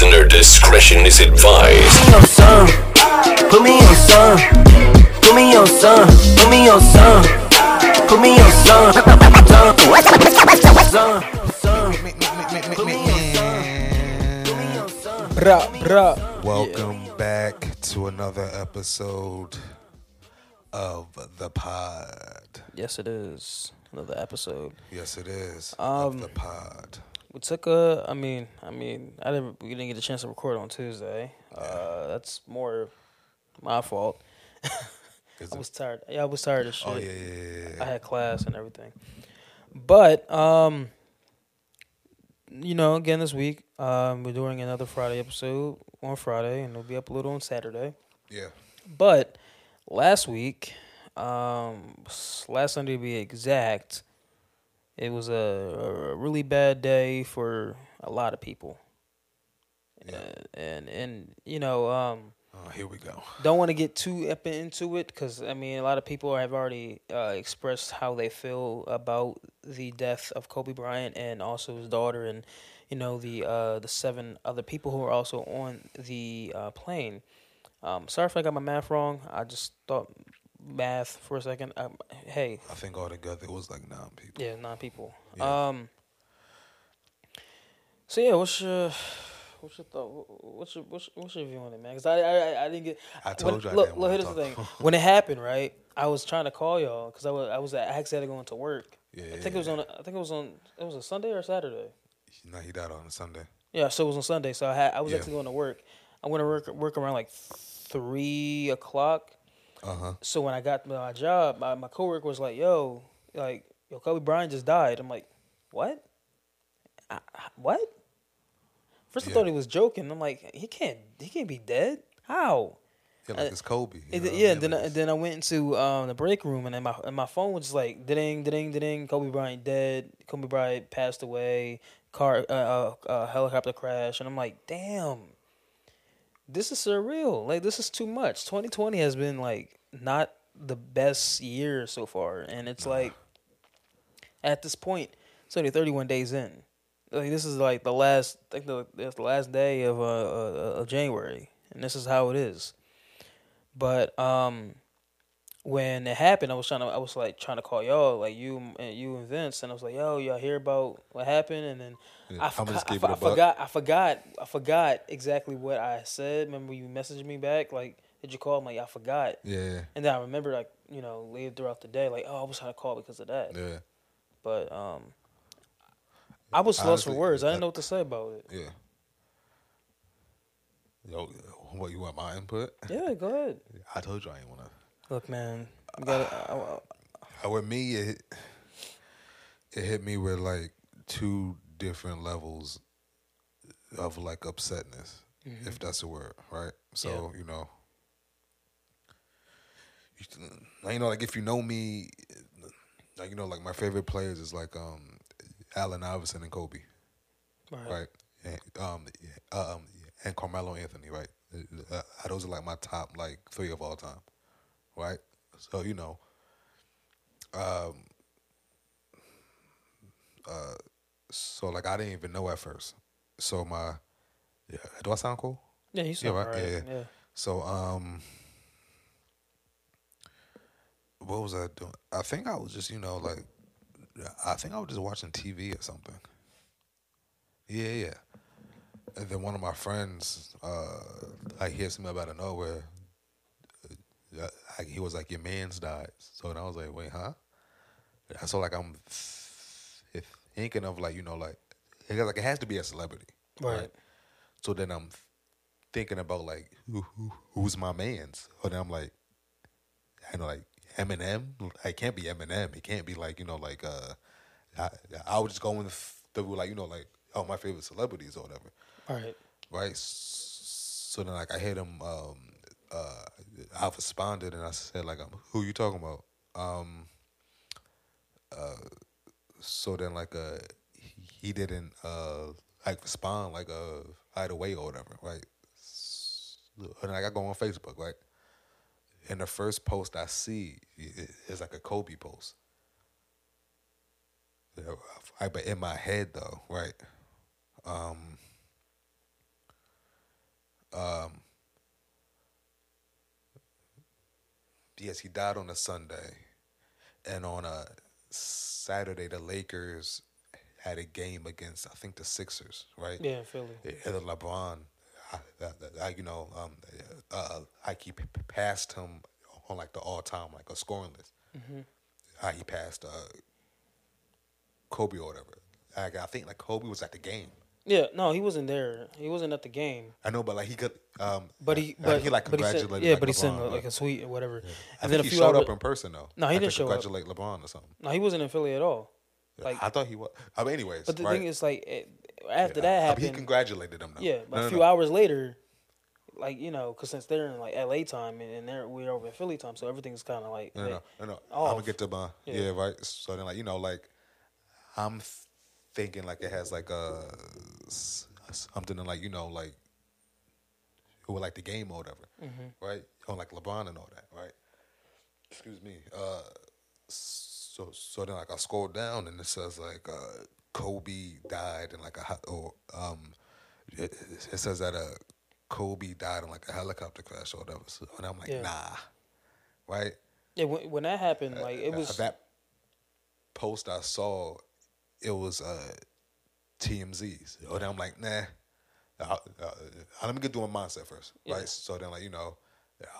Listener discretion is advised. me on some. Put me on some. Put me on some. Put me on some. Put me on bruh. Welcome back to another episode of the pod. Yes, it is another episode. Yes, it is Um, of the pod. We took a. I mean, I mean, I didn't. We didn't get a chance to record on Tuesday. Uh, that's more my fault. I was tired. Yeah, I was tired of shit. oh yeah, yeah, yeah, I had class and everything. But um, you know, again this week, um, we're doing another Friday episode on Friday, and it'll be uploaded on Saturday. yeah. But last week, um, last Sunday to be exact, it was a, a really bad day for a lot of people. Yeah. Uh, and and you know, um, Oh, here we go. don't want to get too up into it because I mean a lot of people have already uh, expressed how they feel about the death of Kobe Bryant and also his daughter and you know the uh, the seven other people who were also on the uh, plane. Um, sorry if I got my math wrong. I just thought math for a second. Um, hey, I think altogether it was like nine people. yeah, nine people. Yeah. Um. So yeah, what's your what's your thought? What's your what's, what's your view on it, man? Because I, I I didn't get. I told when, you I look, look. Here's the thing. when it happened, right? I was trying to call y'all because I was I was I actually had to go into work. Yeah, I think it was on. I think it was on. It was a Sunday or Saturday. No, he died on a Sunday. Yeah, so it was on Sunday. So I had I was Yeah. actually going to work. I went to work work around like three o'clock. Uh huh. So when I got my job, my, my coworker was like, "Yo, like, yo, Kobe Bryant just died." I'm like, "What? I, I- what?" First I thought he was joking. I'm like, "He can't, he can't be dead. How?" Yeah, like Uh, it's Kobe. And then- I yeah, mean? then I, Like, then I went into um, the break room and then my and my phone was like ding ding ding Kobe Bryant dead. Kobe Bryant passed away. Car uh, uh, uh, helicopter crash and I'm like, damn, this is surreal. Like this is too much. 2020 has been like not the best year so far, and it's like at this point, it's only 31 days in. Like this is like the last, I think the the last day of uh, uh, of January, and this is how it is. But um, when it happened, I was trying to, I was like trying to call y'all, like you and you and Vince, and I was like, "Yo, y'all hear about what happened?" And then Yeah, I, forgot, I, keep for- it a I forgot, I forgot, I forgot exactly what I said. Remember you messaged me back, like, "Did you call?" I'm like, "I forgot," yeah, and then I remember, like, you know, later throughout the day, like, "Oh, I was trying to call because of that." yeah, But um, I was lost for words. I didn't know what to say about it. yeah. Yo, what you want my input? Yeah, go ahead. I told you I ain't wanna. Look, man, you got to Uh, with me, it it hit me with like two different levels of like upsetness, if that's a word, right? So you know, you, you know, like if you know me, like you know, like my favorite players is like um Allen Iverson and Kobe, right? And, um, yeah, uh, um, and Carmelo Anthony, right? Uh, uh, those are like my top like three of all time, right? So you know, um, uh, so like I didn't even know at first. So my, yeah, do I sound cool? Yeah, you sound right. right. Yeah, yeah. So um, what was I doing? I think I was just you know like, I think I was just watching TV or something. Yeah, yeah. And then one of my friends, uh, like hears me out of nowhere. Uh, like he was like, "Your man's died." So then I was like, "Wait, huh?" So like I'm thinking of like you know like, like it has to be a celebrity, Right. So then I'm thinking about like who, who who's my man's, And then I'm like, I know like Eminem. It can't be Eminem. It can't be like you know like uh, I I was just going through like you know like oh my favorite celebrities or whatever, All right. right? So then like I hit him. Um, uh, I responded and I said like, um, "Who you talking about?" Um, uh, so then like uh, he- he didn't uh like respond like uh right away or whatever, right? And like I go on Facebook, right? And the first post I see is like a Kobe post. I, but in my head though, right? Um, Um, yes, he died on a Sunday, and on a Saturday, the Lakers had a game against I think the Sixers, right? Yeah, Philly. Either LeBron, I, I, I, you know, um, uh, I keep passed him on like the all time like a scoring list. How he passed uh, Kobe or whatever. Like, I think like Kobe was at the game. Yeah, no, he wasn't there. He wasn't at the game. I know, but like he could. Um, But he, but think he like but he said- congratulated. yeah, like, but he sent LeBron, like a tweet or whatever. I And then think a he few showed up in person though. No, he Like, didn't show up. Congratulate LeBron or something. No, he wasn't in Philly at all. Like, I thought he was. I mean, anyways. but the right? thing is, like, it, after Yeah, that I happened, he congratulated them. though. yeah, No, a no, few no. hours later, like you know, because since they're in like L.A. time and, and they're we're over in Philly time, so everything's kind of like No, no, no, no. I'm gonna get to my yeah. Yeah. right. So then, like you know, like I'm thinking like it has like a something in, like you know like who would like the game or whatever, Mm-hmm. right? Or like LeBron and all that, right? Excuse me. Uh, so so then like I scroll down and it says like uh, Kobe died in like a or um it, it says that uh Kobe died in like a helicopter crash or whatever. So, and I'm like, Yeah. nah, right? yeah. When, when that happened, like it Uh, was that post I saw. It was uh, TMZ's, and I'm like, nah. Uh, uh, let me get through my mindset first, Yeah. right? So then, like you know,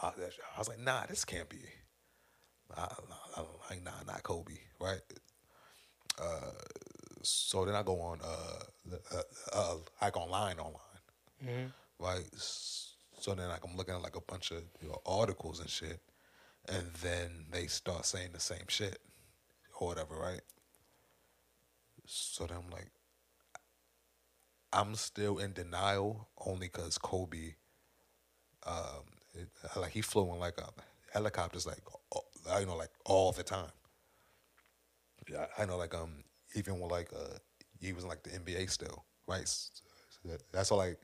I, I was like, nah, this can't be. I, I, I'm like, nah, not Kobe, right? Uh, so then I go on, uh, uh, uh, I go online online, right? So then like I'm looking at like a bunch of you know, articles and shit, and then they start saying the same shit or whatever, right? So then I'm like, I'm still in denial only because Kobe, um, it, like he flew in like a helicopters like you know like all the time. Yeah, I know like um even with like uh he was in like the NBA still, right? So that- That's all like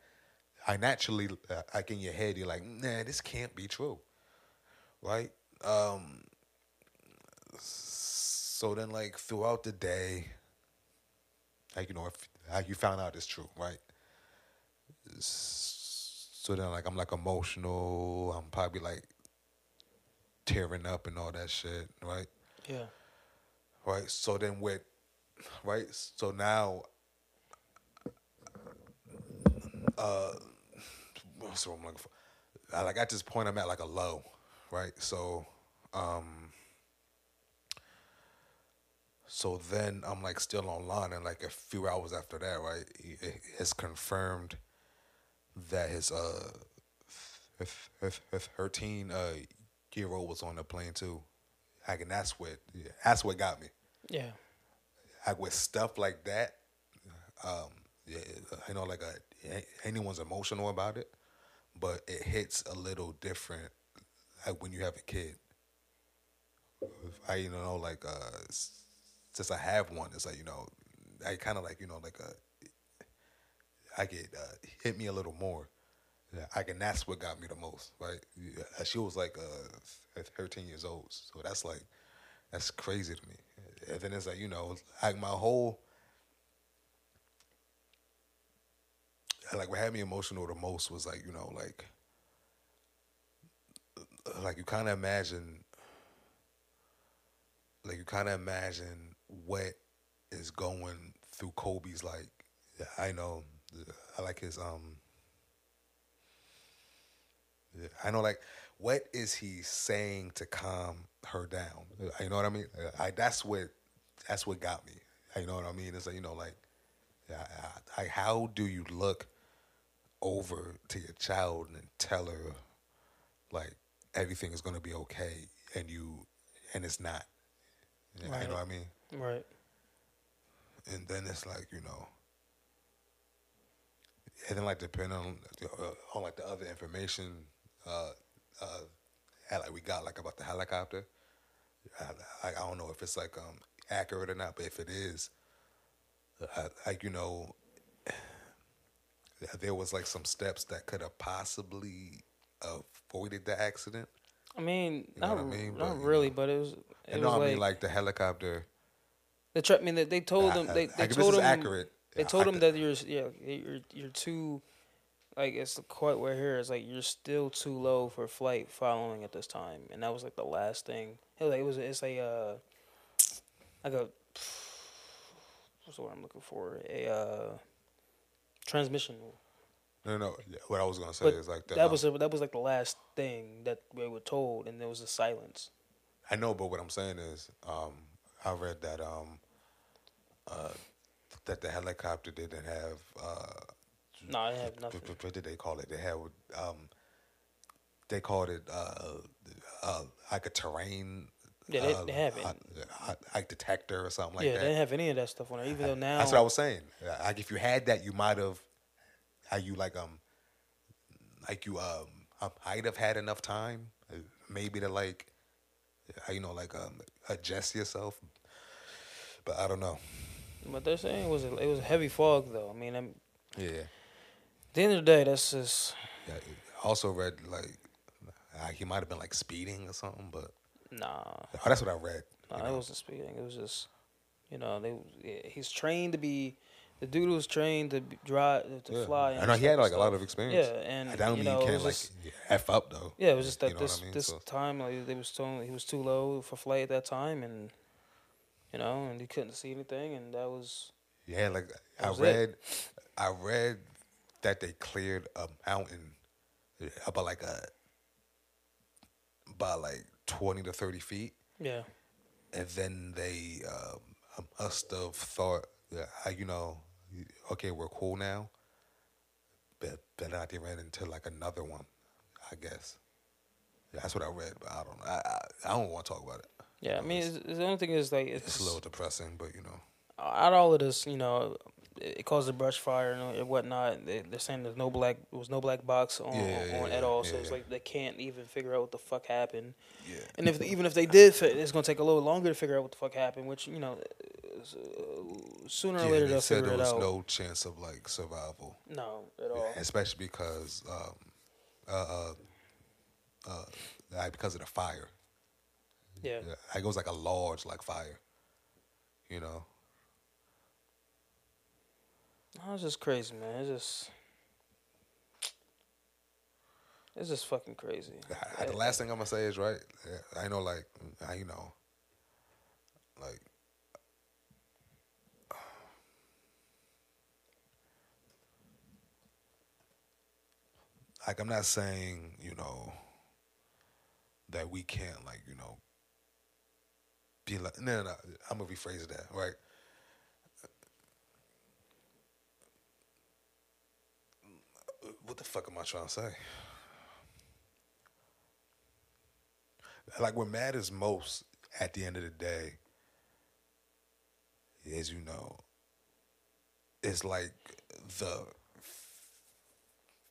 I naturally uh, like in your head you're like, nah, this can't be true, right? Um, so then like throughout the day, like you know if like you found out it's true, right? So then like I'm like emotional. I'm probably like tearing up and all that shit, right? yeah. right? So then with, right? So now, uh, what I'm looking for? I, like at this point, I'm at like a low, right? So, um, so then I'm like still online, and like a few hours after that, right? It, it's confirmed that his uh, if if if her teen uh year old was on the plane too. Like, and that's what that's what got me Yeah. Like with stuff like that, um, I know like a, anyone's emotional about it, but it hits a little different like when you have a kid. I you know like uh, since I have one, it's like you know I kind of like you know like a I get uh, hit me a little more. Yeah, I can. That's what got me the most, right? Yeah, She was like uh, 13 years old, so that's like that's crazy to me. And then it's like you know, like my whole like what had me emotional the most was like you know like like you kind of imagine like you kind of imagine what is going through Kobe's like I know I like his um yeah, I know like what is he saying to calm her down? You know what I mean? I that's what that's what got me. You know what I mean? It's like you know like I, I, how do you look over to your child and tell her like everything is gonna be okay and you and it's not? You Right. know what I mean? Right. and then it's like you know, and then like depending on uh, on like the other information, uh, uh, like we got like about the helicopter. I, I, don't know if it's like um accurate or not, but if it is, like you know, there was like some steps that could have possibly avoided the accident. I mean, you know not, what I mean? not But, really, know. but it was. It And was no, I mean like the helicopter. The tra- I mean, they, they told them they, they if this told them accurate, They told them that you're yeah you're you're too like it's the quote where here is like you're still too low for flight following at this time, and that was like the last thing. It was, like, it was it's a uh, like a what's the word I'm looking for a uh, transmission. No, no. What I was gonna say But is like that um, was that was like the last thing that we were told, and there was a silence. I know, but what I'm saying is, um, I read that um, uh, that the helicopter didn't have. Uh, No, I have nothing. What, what did they call it? They had. Um, they called it uh, uh, like a terrain. Yeah, they- uh, they have it. uh, uh, like detector or something like yeah, that. they didn't have any of that stuff on there. Even though now, That's what I was saying. Like if you had that, you might have. How you like um, like you um, might have had enough time, uh, maybe to like, uh, you know, like um, adjust yourself. But I don't know. But they're saying it was a, it was a heavy fog though. I mean, I'm, Yeah. The end of the day, that's just yeah. I also read like, uh, he might have been like speeding or something, but nah. oh, that's what I read. Nah, it wasn't speeding. It was just, you know, they yeah, he's trained to be. The dude was trained to be, drive to Yeah. fly. I know he had stuff. like a lot of experience. Yeah, and I don't you mean know, you can't like just- f up though. Yeah, it was just that You know this I mean? this So- time like they was told he was too low for flight at that time, and you know, and he couldn't see anything, and that was Yeah, like I was it. read, I read that they cleared a mountain about like a by like twenty to thirty feet, yeah, and then they um, must have thought, uh, you know, okay, we're cool now, but then I they ran into like another one, I guess. Yeah, that's what I read, but I don't know. I I, I don't want to talk about it. yeah. I mean, it's, it's, the only thing is like it's, It's a little depressing, but you know, out of all of this, you know, it it caused a brush fire and whatnot. They, they're saying there's no black, there was no black box on, Yeah, on yeah, at all. yeah, so it's yeah. like they can't even figure out what the fuck happened. yeah. And if even if they did, it's gonna take a little longer to figure out what the fuck happened. Which you know, uh, sooner or later they they'll said figure there it was out. no chance of like survival. no, at all. especially because um, uh, uh, uh, because of the fire. Yeah. It was like a large like fire, you know. It's just crazy, man. It's just. It's just fucking crazy. I- the last thing I'm gonna say is right. I know, like I you know, like like I'm not saying you know that we can't like you know be like no no, no I'm gonna rephrase that right. What the fuck am I trying to say? like what matters most at the end of the day is you know is like the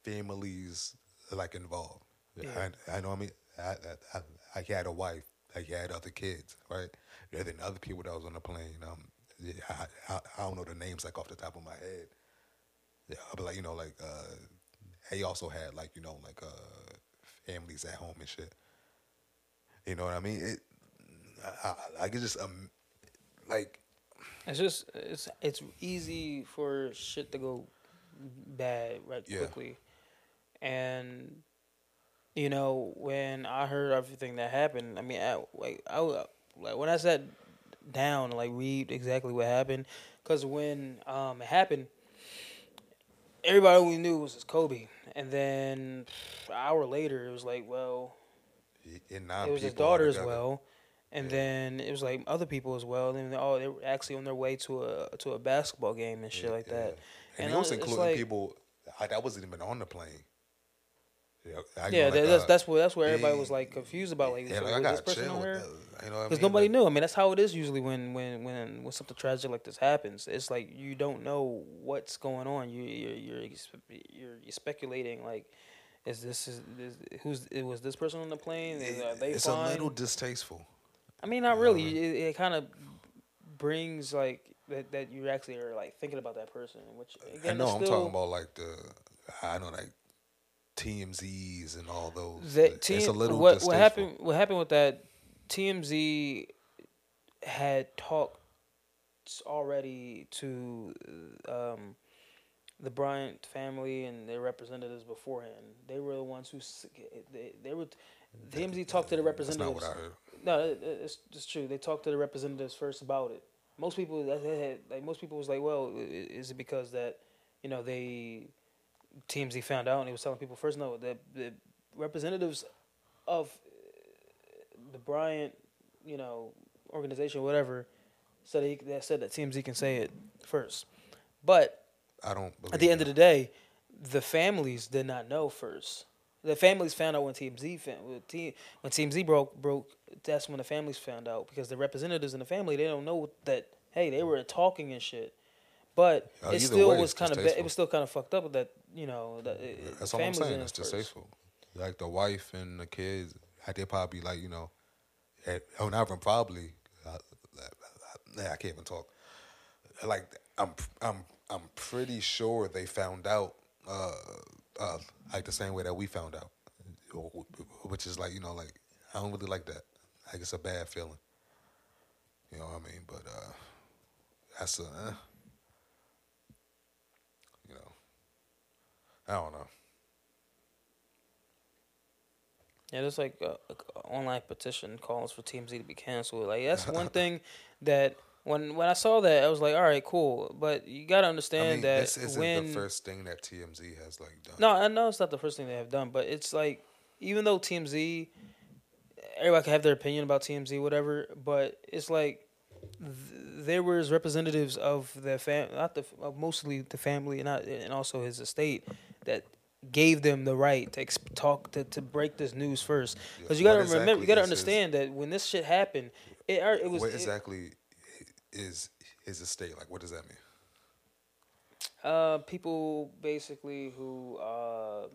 families like involved Yeah. I, I know I mean I, I, I, I had a wife I had other kids right and then other people that was on the plane um I, I, I don't know the names like off the top of my head yeah but like you know like uh he also had like you know like uh families at home and shit you know what I mean? It, I, I, like it's just um, like It's just it's it's easy for shit to go bad right Yeah. quickly, and you know when I heard everything that happened, I mean, I, like I like when I sat down like read exactly what happened, because when um it happened, everybody we knew was Kobe, and then an hour later it was like, well, it was his daughter as well, and then it was like other people as well. And then oh, they were actually on their way to a to a basketball game and shit like that. And, And also it's including like- people I, that wasn't even on the plane. Yeah, I Yeah, like, that's uh, that's what that's where everybody yeah, was like confused about. Like, yeah, so like, I got this person chill here? that. You know I Because mean? nobody Like, knew. I mean, that's how it is usually when when when when something tragic like this happens. It's like you don't know what's going on. You you're you're you're, you're speculating like. Is this is, is who's it was this person on the plane? Is, they it's fine? a little distasteful. I mean, not really. It, it kind of brings like that that you actually are like thinking about that person, which again, I know I'm still, talking about like the I know like TMZs and all those. that it's a little what what happened what happened with that TMZ had talked already to um the Bryant family and their representatives beforehand. They were the ones who they, they were. TMZ talked to the That's not representatives. what I heard. No, it, it- it's it's true. They talked to the representatives first about it. Most people that like most people was like, well, is it because that you know they TMZ found out and he was telling people first? No, the the representatives of the Bryant, you know, organization, whatever, said he that said that TMZ can say it first, but I don't. Believe at the end that. of the day, the families did not know first. The families found out when TMZ when T- when TMZ broke broke. That's when the families found out because the representatives in the family they don't know that hey they were talking and shit. But Uh, it still way, was kind of it was still kind of fucked up that you know it, That's all I'm saying. It's distasteful. Like the wife and the kids, they probably like you know, at, oh, not even probably. Uh, nah, I can't even talk. Like I'm, I'm, I'm pretty sure they found out, uh, uh, like the same way that we found out, which is like you know, like I don't really like that. Like it's a bad feeling. You know what I mean? But uh, that's a, eh. you know, I don't know. Yeah, there's like a, a online petition calls for TMZ to be canceled. Like that's one thing that when when I saw that I was like, all right, cool. But you gotta understand I mean, that this isn't when the first thing that TMZ has like done. no, I know it's not the first thing they have done, but it's like even though TMZ, everybody can have their opinion about TMZ, whatever. But it's like th- there was representatives of the fam, not the of mostly the family, and not and also his estate that gave them the right to ex- talk to, to break this news first. Because you gotta remember, you gotta is understand that when this shit happened, it it was what it- exactly is his estate like? What does that mean? Uh, people basically who um,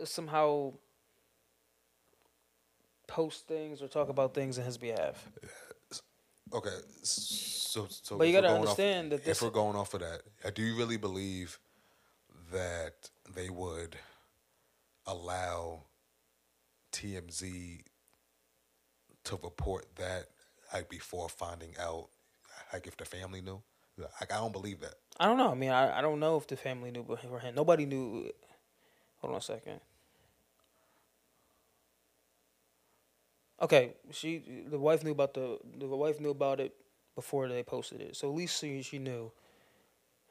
uh, somehow post things or talk about things in his behalf. Okay, so so. But you gotta going off- understand that this- if we're going off of that, uh, do you really believe that they would allow TMZ to report that like before finding out, like if the family knew? Like I don't believe that. I don't know. I mean, I, I don't know if the family knew beforehand. Nobody knew. Hold on a second. Okay, she the wife knew about the the wife knew about it before they posted it. So at least she she knew.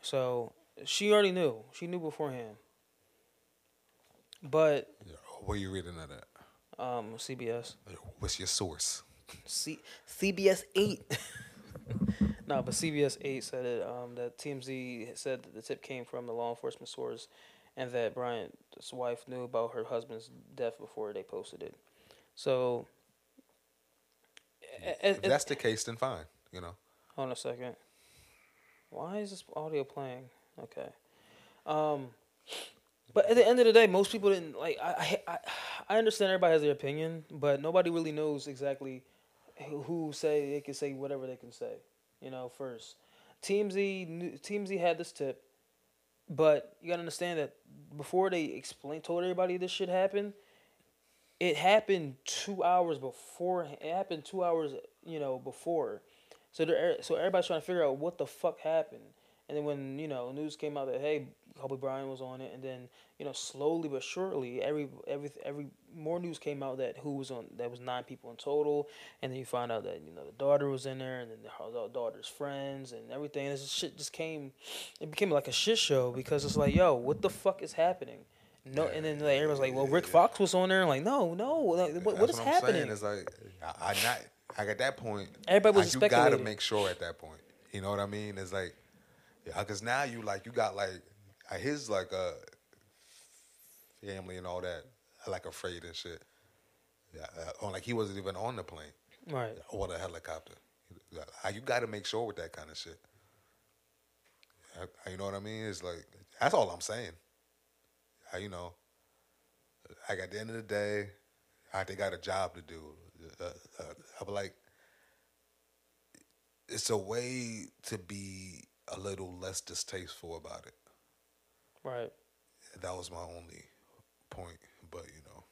So she already knew. She knew beforehand. But Where you reading that at? um, CBS. What's your source? C- CBS eight. no, but CBS eight said it. Um, that TMZ said that the tip came from the law enforcement source, and that Bryant's wife knew about her husband's death before they posted it. So, If that's the case, then fine. You know. Hold on a second. Why is this audio playing? Okay. Um, but at the end of the day, most people didn't like. I I I understand everybody has their opinion, but nobody really knows exactly who, say they can say whatever they can say. You know, first knew- TMZ had this tip, but you gotta understand that before they explained told everybody this shit happened, it happened two hours before. It happened two hours, you know, before. So they're, er, so everybody's trying to figure out what the fuck happened. And then when you know news came out that hey Kobe Bryant was on it, and then you know slowly but surely every every every more news came out that who was on that was nine people in total, and then you find out that you know the daughter was in there, and then the daughter's friends and everything. And this shit just came, it became like a shit show because it's like yo what the fuck is happening. No, and then like everyone's like, well, Rick Fox was on there, like, no, no, like, what, what is I'm happening? Saying. It's like I, I not like at that point. Everybody was like, you gotta make sure at that point. You know what I mean? It's like, yeah, because now you like you got like his like uh family and all that like afraid and shit. Yeah, uh, or like he wasn't even on the plane right. or the helicopter. You got to make sure with that kind of shit. You know what I mean? It's like that's all I'm saying. Uh, You know, like at the end of the day, I they got a job to do. Uh, uh, I'm like, it's a way to be a little less distasteful about it. Right. That was my only point, but you know.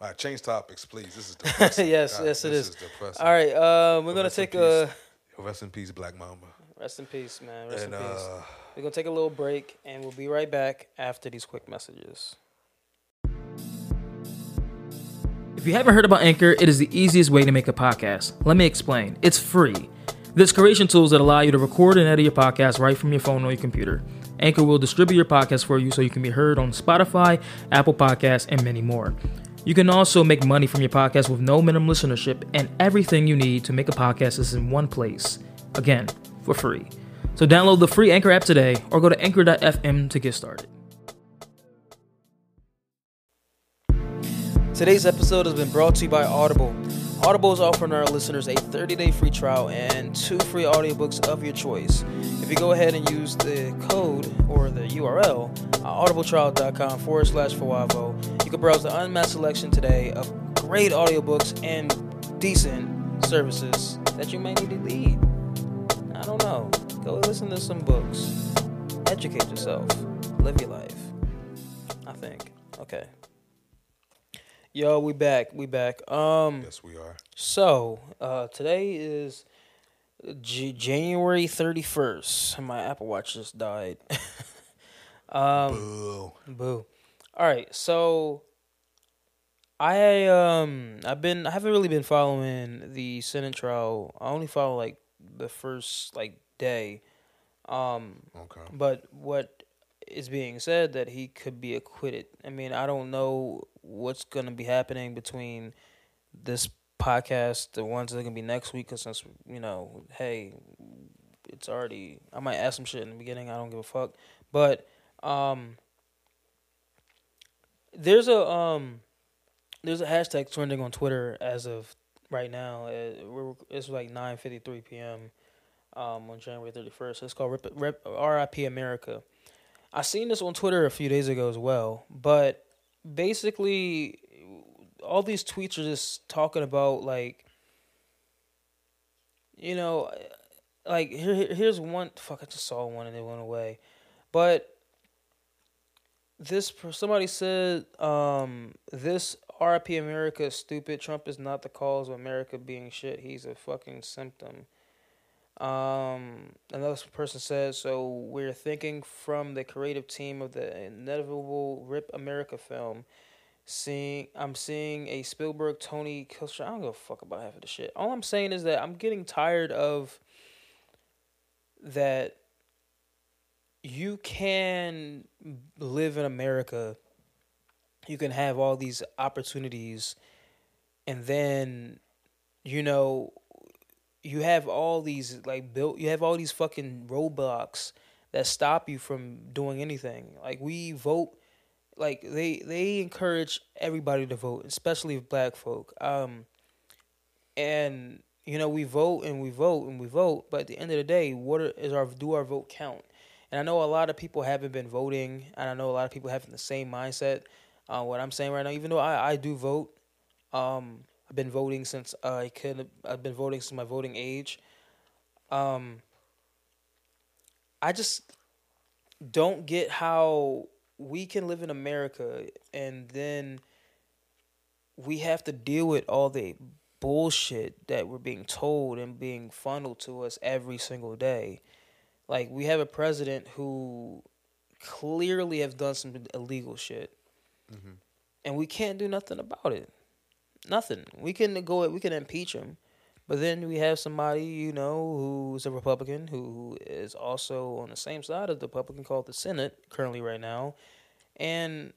All right, change topics, please. This is depressing. yes, God, yes, it this is. depressing. All right, uh, we're gonna take a Rest in peace, Black Mamba. Rest in peace, man. Rest and in peace. We're gonna take a little break, and we'll be right back after these quick messages. If you haven't heard about Anchor, it is the easiest way to make a podcast. Let me explain. It's free. There's creation tools that allow you to record and edit your podcast right from your phone or your computer. Anchor will distribute your podcast for you so you can be heard on Spotify, Apple Podcasts, and many more. You can also make money from your podcast with no minimum listenership, and everything you need to make a podcast is in one place. Again, for free. So download the free Anchor app today or go to anchor.fm to get started. Today's episode has been brought to you by Audible. Audible is offering our listeners a 30-day free trial and two free audiobooks of your choice. If you go ahead and use the code or the URL audibletrial.com forward slash fouavo, you can browse the unmatched selection today of great audiobooks and decent services that you may need to lead. I don't know. Go listen to some books. Educate yourself. Live your life. I think. Okay. Yo, we back. We back. Um yes, we are. so, uh today is J- January 31st. My Apple Watch just died. um Boo. Boo. All right, so I um I've been I haven't really been following the Senate trial. I only follow like the first like day. Um Okay. but what is being said that he could be acquitted. I mean, I don't know what's going to be happening between this podcast, the ones that are going to be next week, because since, you know, hey, it's already, I might ask some shit in the beginning. I don't give a fuck. But, um, there's a, um, there's a hashtag trending on Twitter as of right now. Uh, it's like 9.53 p.m. Um, on January 31st. It's called Rip, Rip, RIP America. I seen this on Twitter a few days ago as well, but basically, all these tweets are just talking about like, you know, like here, here- here's one. Fuck, I just saw one and it went away, but this somebody said, um, this RIP America is stupid. Trump is not the cause of America being shit. He's a fucking symptom. Um, another person says, so we're thinking from the creative team of the inevitable Rip America film. Seeing, I'm seeing a Spielberg, Tony Kilster. I don't give a fuck about half of the shit. All I'm saying is that I'm getting tired of that. You can live in America. You can have all these opportunities, and then, you know, you have all these like built you have all these fucking roadblocks that stop you from doing anything. Like we vote like they they encourage everybody to vote especially black folk. Um and you know we vote and we vote and we vote but at the end of the day what is our do our vote count? And i know a lot of people haven't been voting and i know a lot of people having the same mindset uh, what i'm saying right now even though i, I do vote um I've been voting since I could. I've been voting since my voting age. Um, I just don't get how we can live in America and then we have to deal with all the bullshit that we're being told and being funneled to us every single day. Like we have a president who clearly has done some illegal shit, and we can't do nothing about it nothing. We can go. We can impeach him, but then we have somebody you know who's a Republican who is also on the same side of the Republican called the Senate currently right now, and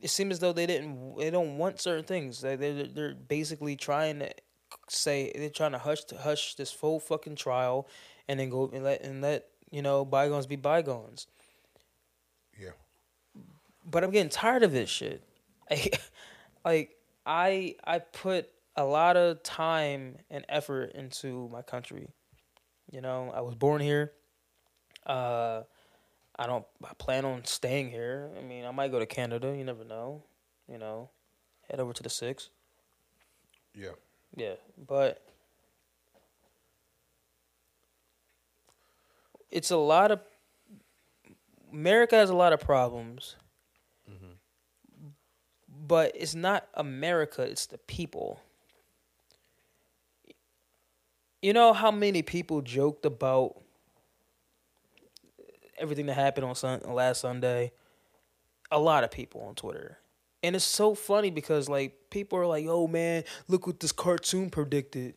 it seems as though they didn't. They don't want certain things. They they're, they're basically trying to say they're trying to hush hush this full fucking trial, and then go and let and let you know bygones be bygones. Yeah. But I'm getting tired of this shit. Like, like I I put a lot of time and effort into my country. You know, I was born here. Uh, I don't I plan on staying here. I mean, I might go to Canada. You never know. You know, head over to the six. Yeah. Yeah, but it's a lot of America has a lot of problems. But it's not America, it's the people. You know how many people joked about everything that happened on sun- last Sunday? A lot of people on Twitter. And it's so funny because like people are like, "Oh man, look what this cartoon predicted."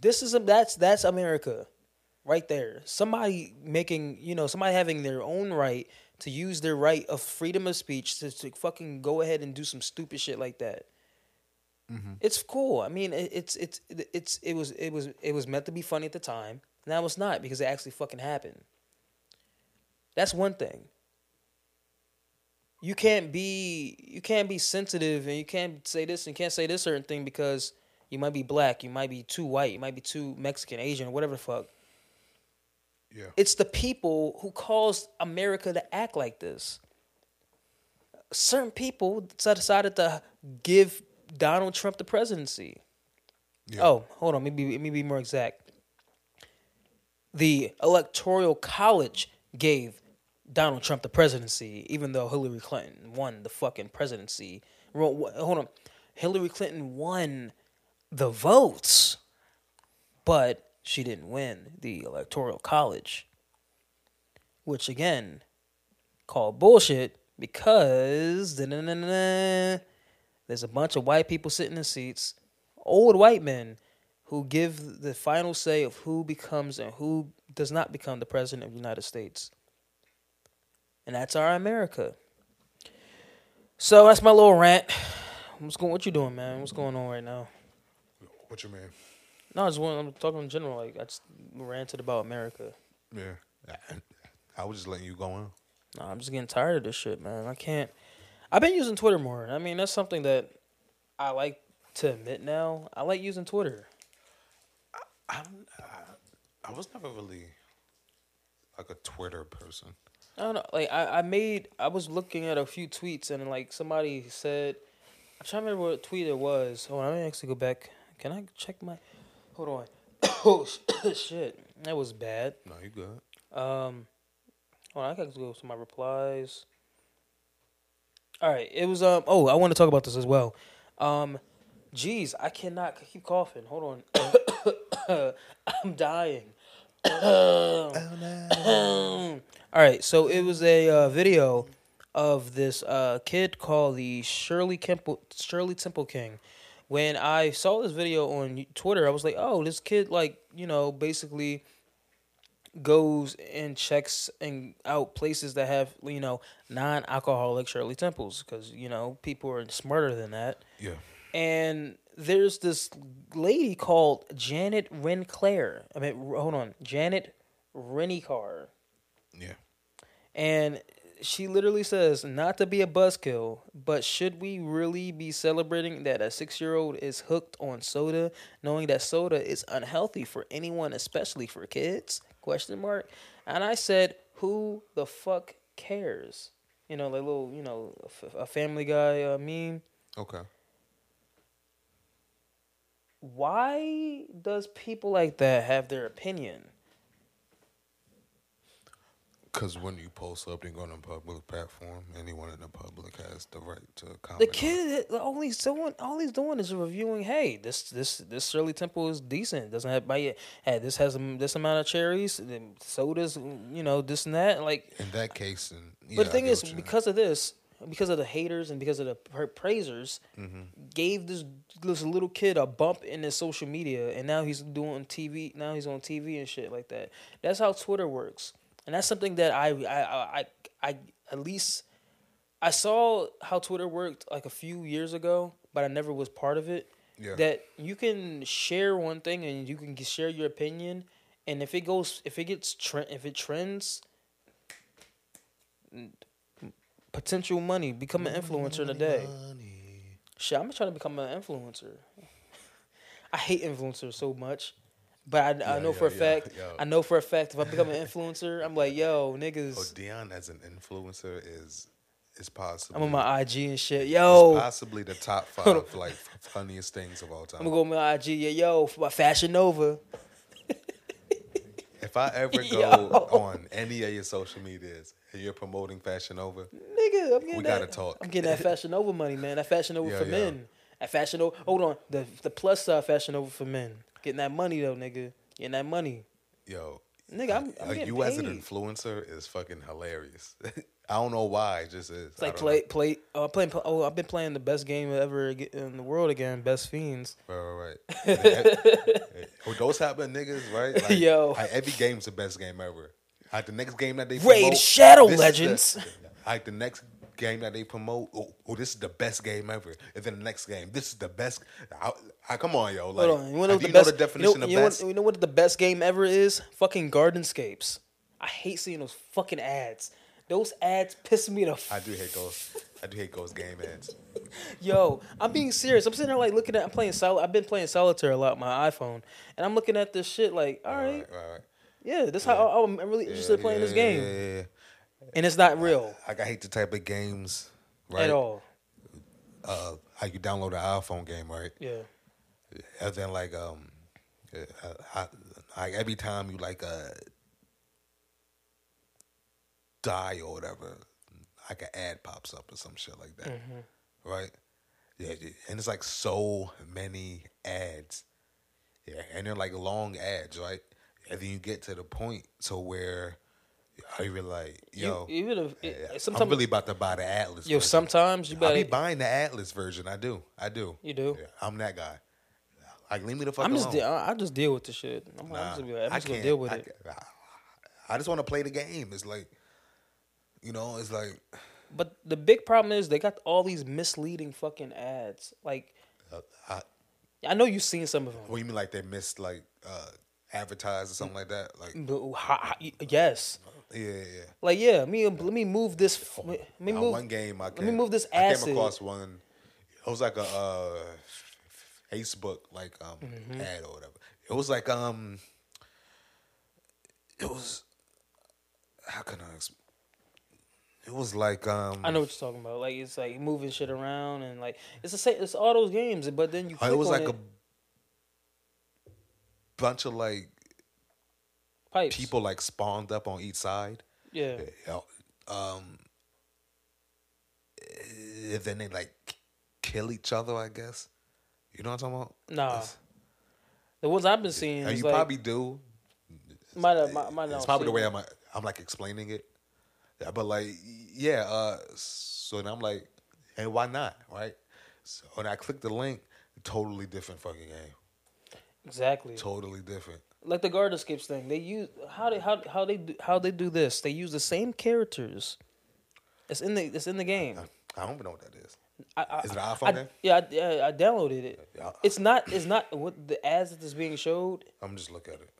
This is a, that's that's America. Right there. Somebody making, you know, somebody having their own right to use their right of freedom of speech to, to fucking go ahead and do some stupid shit like that. Mm-hmm. It's cool. I mean, it, it's it's it's it was it was it was meant to be funny at the time. Now it's not because it actually fucking happened. That's one thing. You can't be you can't be sensitive and you can't say this and can't say this certain thing because you might be black, you might be too white, you might be too Mexican, Asian, whatever the fuck. Yeah. It's the people who caused America to act like this. Certain people decided to give Donald Trump the presidency. Yeah. Oh, hold on. Maybe let me be more exact. The Electoral College gave Donald Trump the presidency, even though Hillary Clinton won the fucking presidency. Hold on. Hillary Clinton won the votes, but she didn't win the Electoral College. Which, again, called bullshit because there's a bunch of white people sitting in seats, old white men, who give the final say of who becomes and who does not become the president of the United States. And that's our America. So that's my little rant. What's going? What you doing, man? What's going on right now? What you mean? No, I just want. I'm talking in general. Like I just ranted about America. Yeah. I, I was just letting you go on. No, I'm just getting tired of this shit, man. I can't. I've been using Twitter more. I mean, that's something that I like to admit now. I like using Twitter. I, I, I was never really like a Twitter person. I don't know. Like I, I made. I was looking at a few tweets and like somebody said. I'm trying to remember what tweet it was. On, let me actually go back. Can I check my? Hold on. oh shit, that was bad. No, you good. Um, hold on, I gotta go to my replies. All right, it was um. Oh, I want to talk about this as well. Um, jeez, I cannot keep coughing. Hold on, I'm dying. oh, no. All right, so it was a uh, video of this uh, kid called the Shirley Temple Shirley Temple King. When I saw this video on Twitter, I was like, "Oh, this kid like you know basically." goes and checks and out places that have you know non-alcoholic Shirley Temples because you know people are smarter than that. Yeah. And there's this lady called Janet Renclair. I mean, hold on, Janet Renicar, Yeah. and she literally says not to be a buzzkill, but should we really be celebrating that a six-year-old is hooked on soda, knowing that soda is unhealthy for anyone, especially for kids? Question mark. And I said, who the fuck cares? You know, like little, you know, a Family Guy uh, meme. Okay. Why does people like that have their opinion? Because when you post something on a public platform, anyone in the public has the right to comment. The on kid, all he's doing, all he's doing is reviewing. Hey, this this this Shirley Temple is decent. Doesn't have by Hey, this has this amount of cherries, then sodas, you know, this and that. Like, In that case, and yeah, but the thing is, what you mean. because of this, because of the haters and because of the praisers, Mm-hmm. gave this this little kid a bump in his social media, and now he's doing TV. Now he's on TV and shit like that. That's how Twitter works, and that's something that I I I I, at least I saw how Twitter worked like a few years ago, but I never was part of it. Yeah. That you can share one thing and you can share your opinion, and if it goes, if it gets trend, if it trends, potential money, become an influencer in a day. Shit, I'm trying to become an influencer. I hate influencers so much. But I, I know for a fact. I know for a fact, if I become an influencer, I'm like, yo, niggas, Oh, Dion as an influencer is is possible. I'm on my IG and shit. It's Yo, possibly the top five like funniest things of all time. I'm gonna go on my IG. Yeah, yo, for my Fashion Nova. If I ever go Yo. on any of your social medias and you're promoting Fashion Nova, Nigga, I'm getting We that. gotta talk. I'm getting that Fashion Nova money, man. That Fashion Nova Yeah, for yeah. men. That Fashion Nova. Hold on, the the plus side Fashion Nova for men. Get Getting that money though, nigga. Getting that money. Yo, Nigga, I'm- I'm uh, getting you as an influencer is fucking hilarious. I don't know why, it just is. It's like play play. Oh, I'm playing. Oh, I've been playing the best game ever in the world again. Best fiends. Right, right, right. oh, those type of niggas, right? Like, Yo. like, every game's the best game ever. Like the next game that they Raid promote, Shadow is the- Legends. like the next game that they promote, oh, oh, this is the best game ever. And then the next game, this is the best. I, I, come on, yo, like, Hold on. You know what the you best? know the definition you know, of you know best? What, you know what the best game ever is? Fucking Gardenscapes. I hate seeing those fucking ads. Those ads piss me the. F- I do hate those. I do hate those game ads. Yo, I'm being serious. I'm sitting there like looking at. I'm playing. I've been playing solitaire a lot on my iPhone, and I'm looking at this shit like, all right, Right, right, right. yeah, this how I, I'm really interested in playing Yeah, this game, Yeah, yeah, yeah. And it's not real Like I hate the type of games, right? at all. Uh, like you download an iPhone game, right? Yeah, And then like um, I, like every time you like uh die or whatever, like an ad pops up or some shit like that, right? Yeah, yeah, and it's like so many ads, yeah, and they're like long ads, right? And then you get to the point to where you really like, yo, you, even if it, I'm really about to buy the ad-less. yo, version. sometimes you I better. be buying the ad-less version. I do. I do. You do? Yeah, I'm that guy. Like, leave me the fuck I'm just de- I I just deal with the shit. I'm, I'm just, gonna, be like, I'm just gonna deal with I, it. I- I just want to play the game. It's like, you know, it's like, But the big problem is they got all these misleading fucking ads. Like uh, I, I know you've seen some of them. what do you mean like they missed like uh advertised or something like that? Like, how- how- yes. yeah, yeah. yeah. Like yeah, me let me move this. Let me move. one game I let me came, move this I came across one. It was like a uh, Facebook like um Mm-hmm. ad or whatever. It was like um. It was. How can I? Exp- it was like um. I know what you're talking about. Like it's like moving shit around and like it's the same. It's all those games, but then you. Uh, Click it was on like it, a bunch of like pipes. people like spawned up on each side. Yeah. Um, and then they like kill each other. I guess. You know what I'm talking about? Nah. It's- The ones I've been seeing. and you like, probably do. might have, might, might It's probably the way. I'm I'm like explaining it. Yeah, but like yeah, uh so then I'm like, hey, why not? Right? So when I click the link, totally different fucking game. Exactly. Totally different. Like the Gardenscapes thing. They use how they how how they do, how they do this. They use the same characters. It's in the it's in the game. I don't even know what that is. I, I, Is it an iPhone I, game? Yeah, I, yeah, I downloaded it. Yeah. It's not. It's not what the ads that is being showed. I'm just look at it.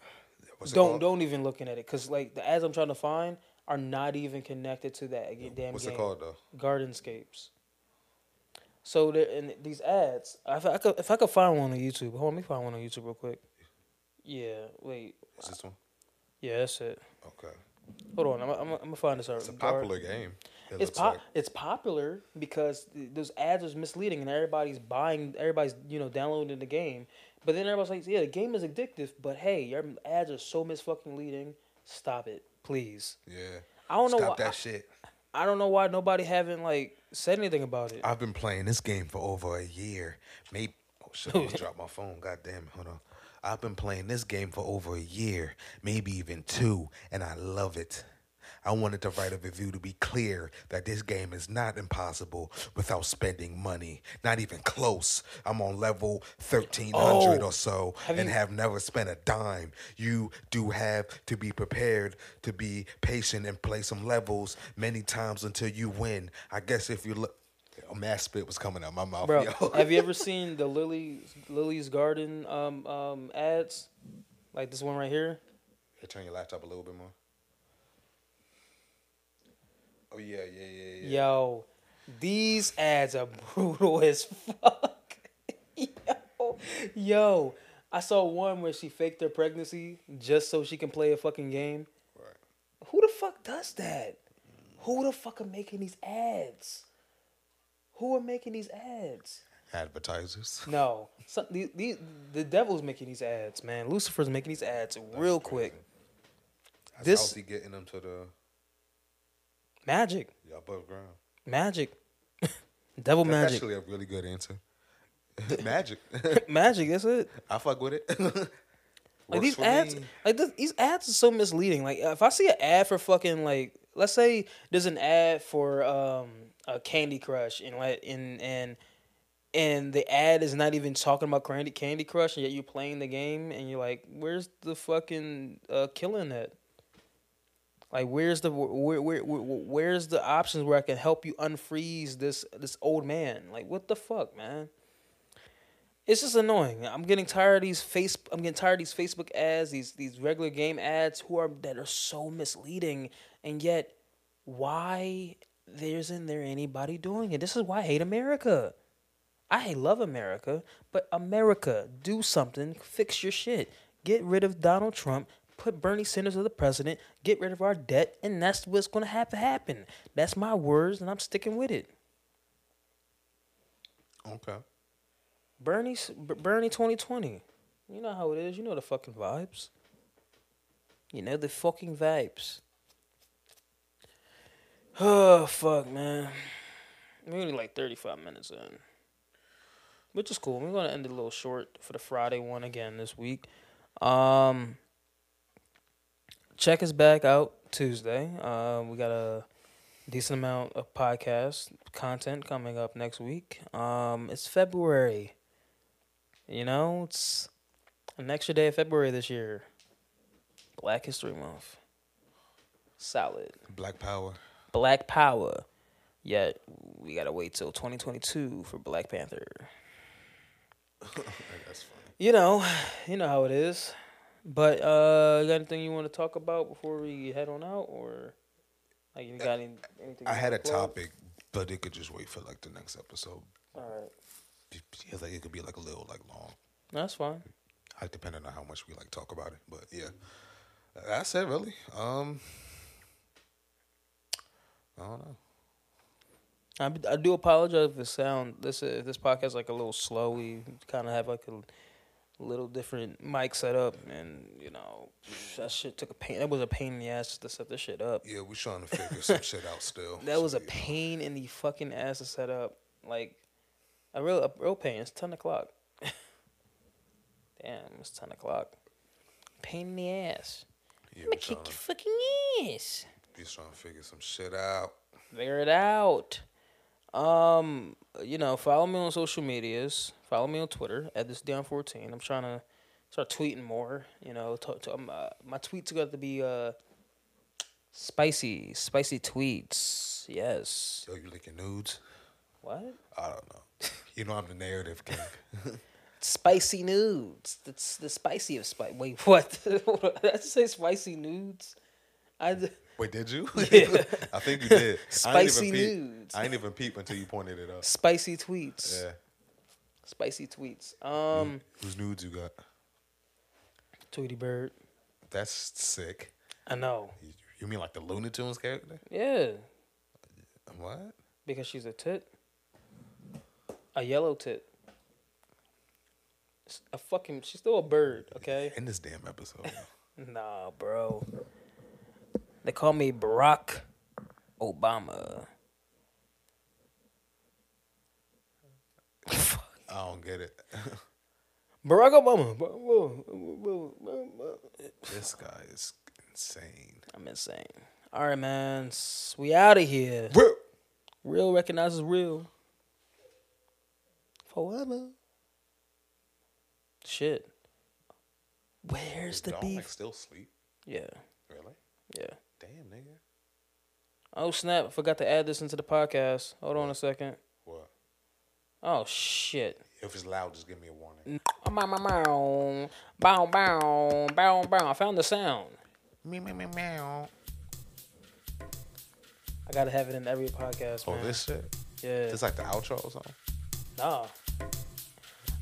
What's Don't called? don't even looking at it because like the ads I'm trying to find are not even connected to that damn What's game. it called though? Gardenscapes. So there and these ads. If I could if I could find one on YouTube, hold on, let me find one on YouTube real quick. Yeah, wait. Is this one? Yeah, that's it. Okay. Hold on, I'm, I'm, I'm gonna find this. It's a popular game. It It's pop. like. It's popular because th- those ads are misleading, and everybody's buying. Everybody's you know downloading the game, but then everybody's like, "Yeah, the game is addictive." But hey, your ads are so misfucking leading. Stop it, please. Yeah. I don't know Stop why. that shit. I don't know why nobody haven't like said anything about it. I've been playing this game for over a year. Maybe oh shit, I dropped my phone. God damn it. Hold on. I've been playing this game for over a year, maybe even two, and I love it. I wanted to write a review to be clear that this game is not impossible without spending money. Not even close. I'm on level 1300 Oh, or so have and you- have never spent a dime. You do have to be prepared to be patient and play some levels many times until you win. I guess if you look, a mass spit was coming out of my mouth. Bro, yo. have you ever seen the Lily Lily's Garden um, um, ads? Like this one right here. Hey, turn your laptop a little bit more. Oh yeah, yeah, yeah, yeah. Yo, these ads are brutal as fuck. yo, yo, I saw one where she faked her pregnancy just so she can play a fucking game. Right. Who the fuck does that? Who the fuck are making these ads? Who are making these ads? Advertisers. No, some, the, the, the devil's making these ads, man. Lucifer's making these ads real quick. This- How's he getting them to the Magic, yeah, above ground? magic, devil That's magic. actually a really good answer. Magic. Magic. That's it. I fuck with it. Like these ads, me. like th- these ads are so misleading. Like if I see an ad for fucking like, let's say there's an ad for um a Candy Crush and and and and the ad is not even talking about Candy Candy Crush, and yet you're playing the game, and you're like, where's the fucking uh, killing it? Like where's the where, where where where's the options where I can help you unfreeze this this old man? Like what the fuck, man? It's just annoying. I'm getting tired of these face. I'm getting tired of these Facebook ads, these these regular game ads, who are that are so misleading, and yet why there isn't there anybody doing it? This is why I hate America. I hate love America, but America, do something, fix your shit. Get rid of Donald Trump, put Bernie Sanders as the president, get rid of our debt, and that's what's gonna have to happen. That's my words, and I'm sticking with it. Okay. Bernie, B- Bernie, twenty twenty. You know how it is. You know the fucking vibes. You know the fucking vibes. Oh fuck, man. We're only like thirty five minutes in, which is cool. We're gonna end it a little short for the Friday one again this week. Um, check us back out Tuesday. Uh, we got a decent amount of podcast content coming up next week. Um, it's February. You know, it's an extra day of February this year. Black History Month. Solid. Black Power. Black Power. Yet we gotta wait till 2022 for Black Panther. That's funny. You know, you know how it is. But uh, you got anything you want to talk about before we head on out, or like you got any, anything? I had a topic, but it could just wait for like the next episode. All right, Because like it could be like a little like long, that's fine. like depending on how much we like talk about it. But yeah, that's it really. Um, I don't know. I, I do apologize if the sound this if this podcast is like a little slow. We kind of have like a little different mic set up, and you know that shit took a pain. That was a pain in the ass to set this shit up. Yeah, we're trying to figure some shit out still. That was a pain in the fucking ass to set up. Like a real a real pain. It's ten o'clock. Damn, it's ten o'clock. Pain in the ass. Yeah, I'ma kick your fucking ass. Just trying to figure some shit out. Figure it out. Um, you know, follow me on social medias. Follow me on Twitter at this down fourteen. I'm trying to start tweeting more. You know, to, to, um, uh, my tweets got to be uh spicy, spicy tweets. Yes. Yo, you licking nudes? What? I don't know. You know I'm the narrative king. Spicy nudes. That's the spicy of spice. Wait, what? Did I just say spicy nudes? I. Wait, did you? Yeah. I think you did. I Spicy peep. nudes. I ain't even peep until you pointed it up. Spicy tweets. Yeah. Spicy tweets. Um, Whose nudes you got? Tweety Bird. That's sick. I know. You- You mean like the Looney Tunes character? Yeah, What? because she's a tit. A yellow tit. A fucking. She's still a bird. Okay. In this damn episode. Nah, bro. They call me Barack Obama. I don't get it. Barack Obama. this guy is insane. I'm insane. All right, man. We out of here. Real recognizes real. Forever. Shit. Where's the Don't beef? still sleep? Yeah, Really? yeah. Damn, nigga. Oh snap! I forgot to add this into the podcast. Hold on a second. What? Oh shit. If it's loud, just give me a warning. Bow, bow, bow, bow, bow, bow. I found the sound. Me, me, me, meow. I gotta have it in every podcast, Oh, man. this shit? yeah. It's like the outro or something? Nah.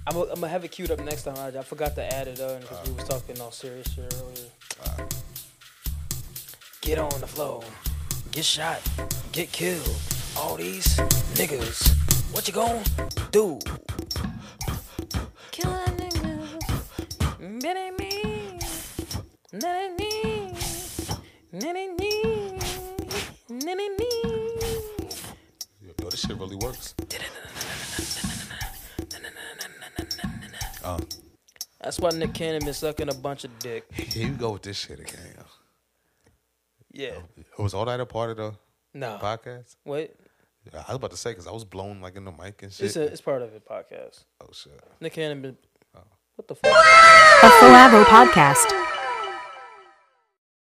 I'm gonna have it queued up next time. I, I forgot to add it on because we uh. was talking all serious shit earlier. Uh. Get on the floor, get shot, get killed. All these niggas, what you gonna do? Kill a nigga. That ain't me. That ain't me. That ain't me. That ain't me. Yo, this shit really works. Oh, That's why Nick Cannon been sucking a bunch of dick. here you go with this shit again. Yo. Yeah. Oh, was all that a part of the No. podcast? What? Yeah, I was about to say because I was blown like in the mic and shit. It's a, it's part of it podcast. oh shit. Nick Cannon been. Oh. What the fuck? A Forever podcast.